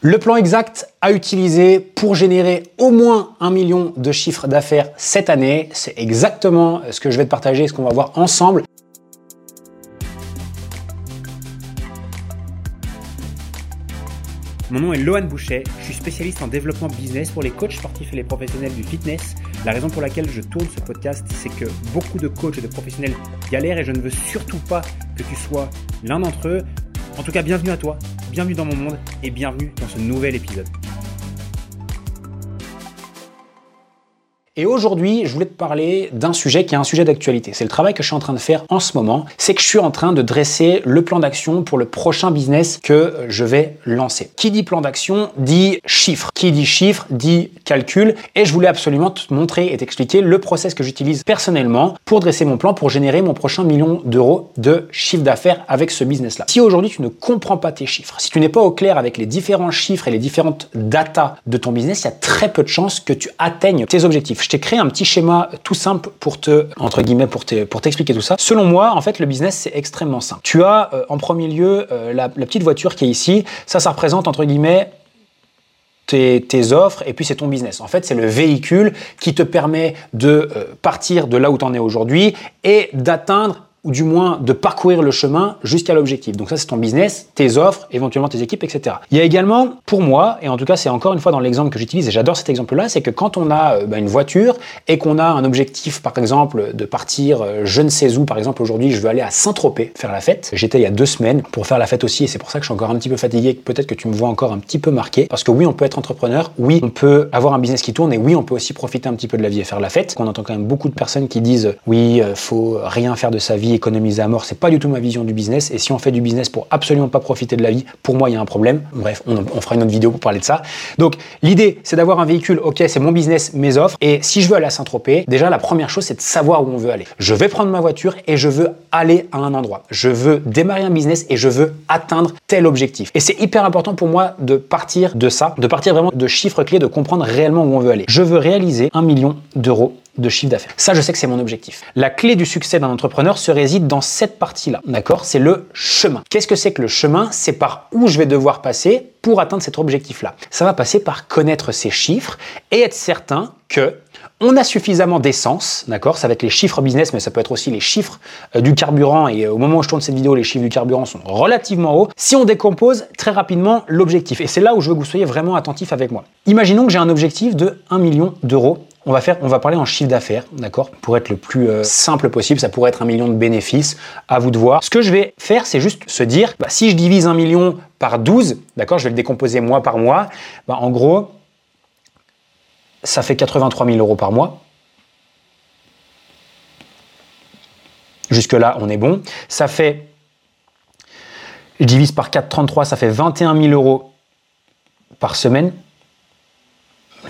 Le plan exact à utiliser pour générer au moins un million de chiffres d'affaires cette année, c'est exactement ce que je vais te partager, ce qu'on va voir ensemble. Mon nom est Lohan Boucher, je suis spécialiste en développement business pour les coachs sportifs et les professionnels du fitness. La raison pour laquelle je tourne ce podcast, c'est que beaucoup de coachs et de professionnels galèrent et je ne veux surtout pas que tu sois l'un d'entre eux. En tout cas, bienvenue à toi, bienvenue dans mon monde et bienvenue dans ce nouvel épisode. Et aujourd'hui, je voulais te parler d'un sujet qui est un sujet d'actualité. C'est le travail que je suis en train de faire en ce moment. C'est que je suis en train de dresser le plan d'action pour le prochain business que je vais lancer. Qui dit plan d'action dit chiffre. Qui dit chiffre dit calcul. Et je voulais absolument te montrer et t'expliquer le process que j'utilise personnellement pour dresser mon plan pour générer mon prochain million d'euros de chiffre d'affaires avec ce business-là. Si aujourd'hui tu ne comprends pas tes chiffres, si tu n'es pas au clair avec les différents chiffres et les différentes datas de ton business, il y a très peu de chances que tu atteignes tes objectifs je t'ai créé un petit schéma tout simple pour te, entre guillemets, pour t'expliquer tout ça. Selon moi, en fait, le business, c'est extrêmement simple. Tu as euh, en premier lieu euh, la, petite voiture qui est ici. Ça, ça représente, entre guillemets, tes, offres et puis c'est ton business. En fait, c'est le véhicule qui te permet de euh, partir de là où tu en es aujourd'hui et d'atteindre ou du moins de parcourir le chemin jusqu'à l'objectif. Donc ça, c'est ton business, tes offres, éventuellement tes équipes, etc. Il y a également, pour moi, et en tout cas, c'est encore une fois dans l'exemple que j'utilise, et j'adore cet exemple-là, c'est que quand on a euh, bah, une voiture et qu'on a un objectif, par exemple, de partir euh, je ne sais où, par exemple, aujourd'hui, je veux aller à Saint-Tropez faire la fête. J'étais il y a deux semaines pour faire la fête aussi, et c'est pour ça que je suis encore un petit peu fatigué, peut-être que tu me vois encore un petit peu marqué, parce que oui, on peut être entrepreneur, oui, on peut avoir un business qui tourne, et oui, on peut aussi profiter un petit peu de la vie et faire la fête. On entend quand même beaucoup de personnes qui disent, oui, euh, faut rien faire de sa vie économiser à mort, c'est pas du tout ma vision du business. Et si on fait du business pour absolument pas profiter de la vie, pour moi, il y a un problème. Bref, on, fera une autre vidéo pour parler de ça. Donc, l'idée, c'est d'avoir un véhicule, ok, c'est mon business, mes offres. Et si je veux aller à Saint-Tropez, déjà, la première chose, c'est de savoir où on veut aller. Je vais prendre ma voiture et je veux aller à un endroit. Je veux démarrer un business et je veux atteindre tel objectif. Et c'est hyper important pour moi de partir de ça, de partir vraiment de chiffres clés, de comprendre réellement où on veut aller. Je veux réaliser un million d'euros de chiffre d'affaires. Ça, je sais que c'est mon objectif. La clé du succès d'un entrepreneur se réside dans cette partie-là, d'accord? C'est le chemin. Qu'est-ce que c'est que le chemin? C'est par où je vais devoir passer pour atteindre cet objectif-là. Ça va passer par connaître ces chiffres et être certain que on a suffisamment d'essence, d'accord? Ça va être les chiffres business, mais ça peut être aussi les chiffres euh, du carburant. Et euh, au moment où je tourne cette vidéo, les chiffres du carburant sont relativement hauts. Si on décompose très rapidement l'objectif, et c'est là où je veux que vous soyez vraiment attentifs avec moi. Imaginons que j'ai un objectif de 1 million d'euros on va, faire, on va parler en chiffre d'affaires, d'accord Pour être le plus euh, simple possible, ça pourrait être un million de bénéfices, à vous de voir. Ce que je vais faire, c'est juste se dire, bah, si je divise un million par 12, d'accord Je vais le décomposer mois par mois. Bah, en gros, ça fait 83 000 euros par mois. Jusque-là, on est bon. Ça fait, je divise par 4,33, ça fait 21 000 euros par semaine.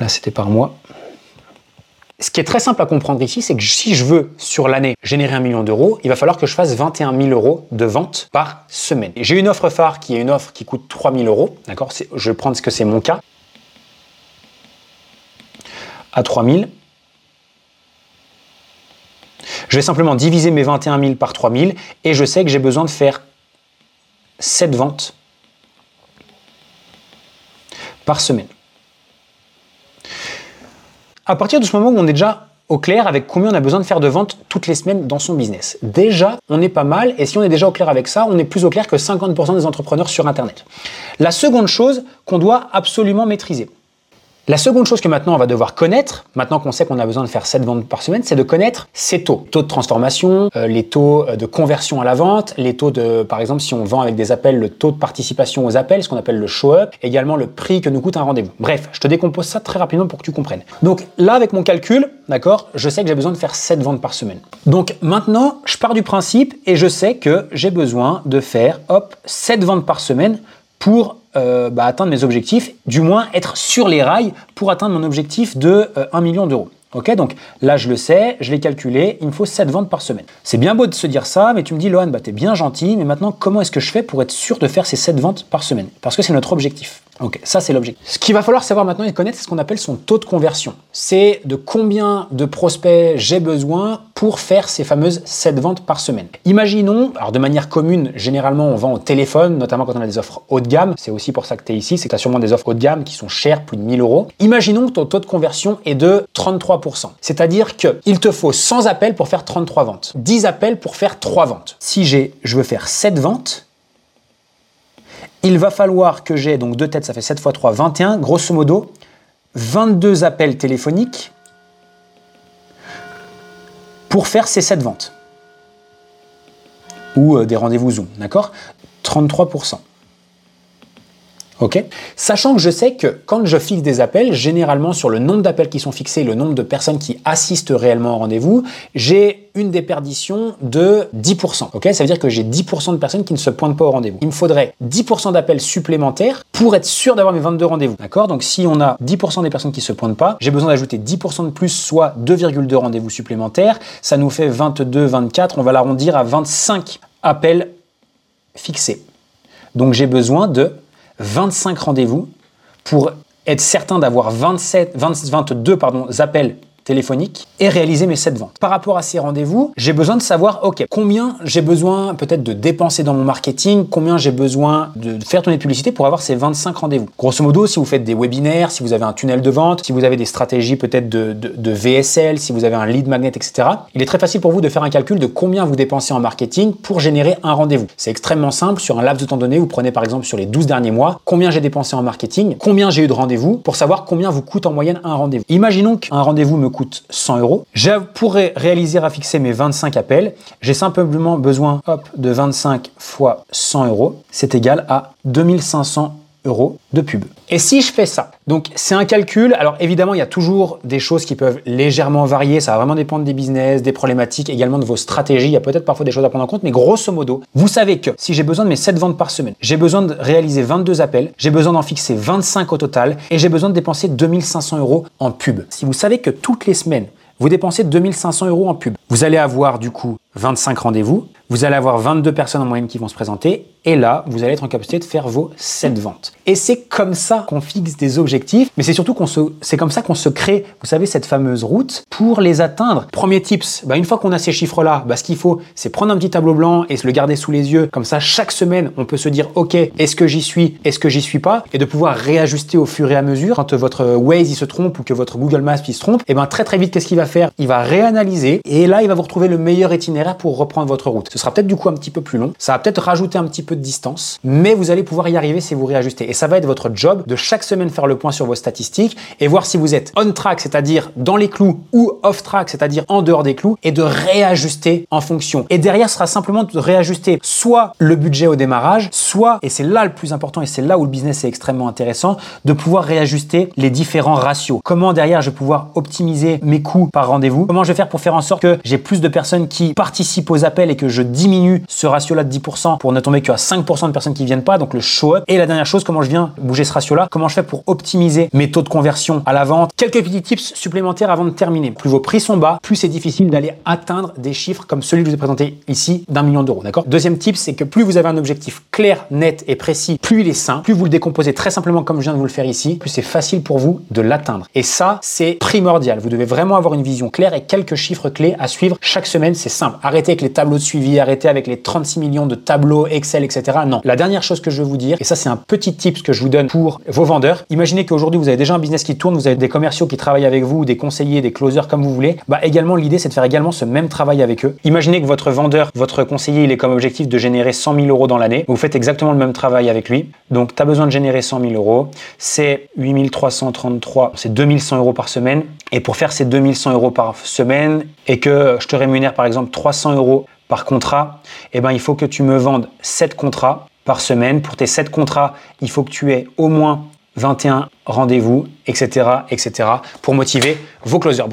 Là, c'était par mois. Ce qui est très simple à comprendre ici, c'est que si je veux, sur l'année, générer un million d'euros, il va falloir que je fasse 21 000 euros de vente par semaine. J'ai une offre phare qui est une offre qui coûte 3 000 euros, d'accord? Je vais prendre ce que c'est mon cas. À 3 000. Je vais simplement diviser mes 21 000 par 3 000 et je sais que j'ai besoin de faire 7 ventes par semaine à partir de ce moment où on est déjà au clair avec combien on a besoin de faire de ventes toutes les semaines dans son business. Déjà, on est pas mal, et si on est déjà au clair avec ça, on est plus au clair que 50% des entrepreneurs sur Internet. La seconde chose qu'on doit absolument maîtriser, la seconde chose que maintenant on va devoir connaître, maintenant qu'on sait qu'on a besoin de faire 7 ventes par semaine, c'est de connaître ces taux. Taux de transformation, euh, les taux euh, de conversion à la vente, les taux de, par exemple, si on vend avec des appels, le taux de participation aux appels, ce qu'on appelle le show-up, également le prix que nous coûte un rendez-vous. Bref, je te décompose ça très rapidement pour que tu comprennes. Donc là, avec mon calcul, d'accord, je sais que j'ai besoin de faire 7 ventes par semaine. Donc maintenant, je pars du principe et je sais que j'ai besoin de faire, hop, 7 ventes par semaine pour euh, bah, atteindre mes objectifs, du moins être sur les rails pour atteindre mon objectif de 1 euh, million d'euros. Ok, donc là je le sais, je l'ai calculé, il me faut 7 ventes par semaine. C'est bien beau de se dire ça, mais tu me dis, Lohan, bah, t'es bien gentil, mais maintenant comment est-ce que je fais pour être sûr de faire ces 7 ventes par semaine? Parce que c'est notre objectif. Ok, ça c'est l'objectif. Ce qu'il va falloir savoir maintenant et connaître, c'est ce qu'on appelle son taux de conversion. C'est de combien de prospects j'ai besoin pour faire ces fameuses 7 ventes par semaine. Imaginons, alors de manière commune, généralement on vend au téléphone, notamment quand on a des offres haut de gamme. C'est aussi pour ça que tu es ici, c'est que tu as sûrement des offres haut de gamme qui sont chères, plus de 1000 euros. Imaginons que ton taux de conversion est de 33%. C'est-à-dire qu'il te faut 100 appels pour faire 33 ventes, 10 appels pour faire 3 ventes. Si j'ai, je veux faire 7 ventes, il va falloir que j'ai, donc deux têtes, ça fait 7 x 3, 21, grosso modo, 22 appels téléphoniques pour faire ces 7 ventes. Ou euh, des rendez-vous Zoom, d'accord? 33%. Ok Sachant que je sais que quand je fixe des appels, généralement sur le nombre d'appels qui sont fixés, le nombre de personnes qui assistent réellement au rendez-vous, j'ai une déperdition de 10%. Ok Ça veut dire que j'ai 10% de personnes qui ne se pointent pas au rendez-vous. Il me faudrait 10% d'appels supplémentaires pour être sûr d'avoir mes 22 rendez-vous. D'accord Donc si on a 10% des personnes qui se pointent pas, j'ai besoin d'ajouter 10% de plus, soit 2,2 rendez-vous supplémentaires. Ça nous fait 22, 24. On va l'arrondir à 25 appels fixés. Donc j'ai besoin de 25 rendez-vous pour être certain d'avoir 27, 22 pardon, appels téléphoniques et réaliser mes 7 ventes. Par rapport à ces rendez-vous, j'ai besoin de savoir, OK, combien j'ai besoin peut-être de dépenser dans mon marketing, combien j'ai besoin de faire tourner de publicité pour avoir ces 25 rendez-vous. Grosso modo, si vous faites des webinaires, si vous avez un tunnel de vente, si vous avez des stratégies peut-être de, de, VSL, si vous avez un lead magnet, etc., il est très facile pour vous de faire un calcul de combien vous dépensez en marketing pour générer un rendez-vous. C'est extrêmement simple. Sur un laps de temps donné, vous prenez par exemple sur les 12 derniers mois, combien j'ai dépensé en marketing, combien j'ai eu de rendez-vous pour savoir combien vous coûte en moyenne un rendez-vous. Imaginons qu'un rendez-vous me coûte 100 euros. Pour réaliser à fixer mes 25 appels, j'ai simplement besoin hop, de 25 fois 100 euros. C'est égal à 2500 euros de pub. Et si je fais ça Donc c'est un calcul. Alors évidemment, il y a toujours des choses qui peuvent légèrement varier. Ça va vraiment dépendre des business, des problématiques, également de vos stratégies. Il y a peut-être parfois des choses à prendre en compte, mais grosso modo, vous savez que si j'ai besoin de mes 7 ventes par semaine, j'ai besoin de réaliser 22 appels, j'ai besoin d'en fixer 25 au total et j'ai besoin de dépenser 2500 euros en pub. Si vous savez que toutes les semaines, vous dépensez 2500 euros en pub. Vous allez avoir du coup 25 rendez-vous, vous allez avoir 22 personnes en moyenne qui vont se présenter, et là, vous allez être en capacité de faire vos 7 ventes. Et c'est comme ça qu'on fixe des objectifs, mais c'est surtout qu'on se, c'est comme ça qu'on se crée, vous savez, cette fameuse route pour les atteindre. Premier tips, bah une fois qu'on a ces chiffres-là, bah ce qu'il faut, c'est prendre un petit tableau blanc et se le garder sous les yeux. Comme ça, chaque semaine, on peut se dire, ok, est-ce que j'y suis, est-ce que j'y suis pas, et de pouvoir réajuster au fur et à mesure. Quand votre Waze il se trompe ou que votre Google Maps il se trompe, et ben très très vite, qu'est-ce qu'il va faire? Il va réanalyser et là, il va vous retrouver le meilleur itinéraire pour reprendre votre route. Ce sera peut-être du coup un petit peu plus long, ça va peut-être rajouter un petit peu de distance, mais vous allez pouvoir y arriver si vous réajustez. Et ça va être votre job de chaque semaine faire le point sur vos statistiques et voir si vous êtes on track, c'est-à-dire dans les clous, ou off track, c'est-à-dire en dehors des clous, et de réajuster en fonction. Et derrière, ce sera simplement de réajuster soit le budget au démarrage, soit, et c'est là le plus important, et c'est là où le business est extrêmement intéressant, de pouvoir réajuster les différents ratios. Comment derrière je vais pouvoir optimiser mes coûts par rendez-vous? Comment je vais faire pour faire en sorte que j'ai plus de personnes qui participent aux appels et que je diminue ce ratio-là de 10% pour ne tomber qu'à 5% de personnes qui viennent pas, donc le show up. Et la dernière chose, comment je viens bouger ce ratio-là, comment je fais pour optimiser mes taux de conversion à la vente? Quelques petits tips supplémentaires avant de terminer. Plus vos prix sont bas, plus c'est difficile d'aller atteindre des chiffres comme celui que je vous ai présenté ici d'un million d'euros. D'accord? Deuxième tip, c'est que plus vous avez un objectif clair, net et précis, plus il est simple, plus vous le décomposez très simplement comme je viens de vous le faire ici, plus c'est facile pour vous de l'atteindre. Et ça, c'est primordial. Vous devez vraiment avoir une vision claire et quelques chiffres clés à suivre chaque semaine. C'est simple. Arrêtez avec les tableaux de suivi, arrêtez avec les 36 millions de tableaux Excel, etc. Non. La dernière chose que je veux vous dire, et ça c'est un petit tip que je vous donne pour vos vendeurs, imaginez qu'aujourd'hui vous avez déjà un business qui tourne, vous avez des commerciaux qui travaillent avec vous, des conseillers, des closers comme vous voulez, bah également l'idée c'est de faire également ce même travail avec eux. Imaginez que votre vendeur, votre conseiller, il est comme objectif de générer 100 000 euros dans l'année, vous faites exactement le même travail avec lui, donc tu as besoin de générer 100 000 euros, c'est 8333, c'est 2100 euros par semaine, et pour faire ces 2100 euros par semaine, et que je te rémunère par exemple 300 euros par contrat, eh ben, il faut que tu me vendes 7 contrats par semaine. Pour tes 7 contrats, il faut que tu aies au moins 21 rendez-vous, etc., etc., pour motiver vos closers.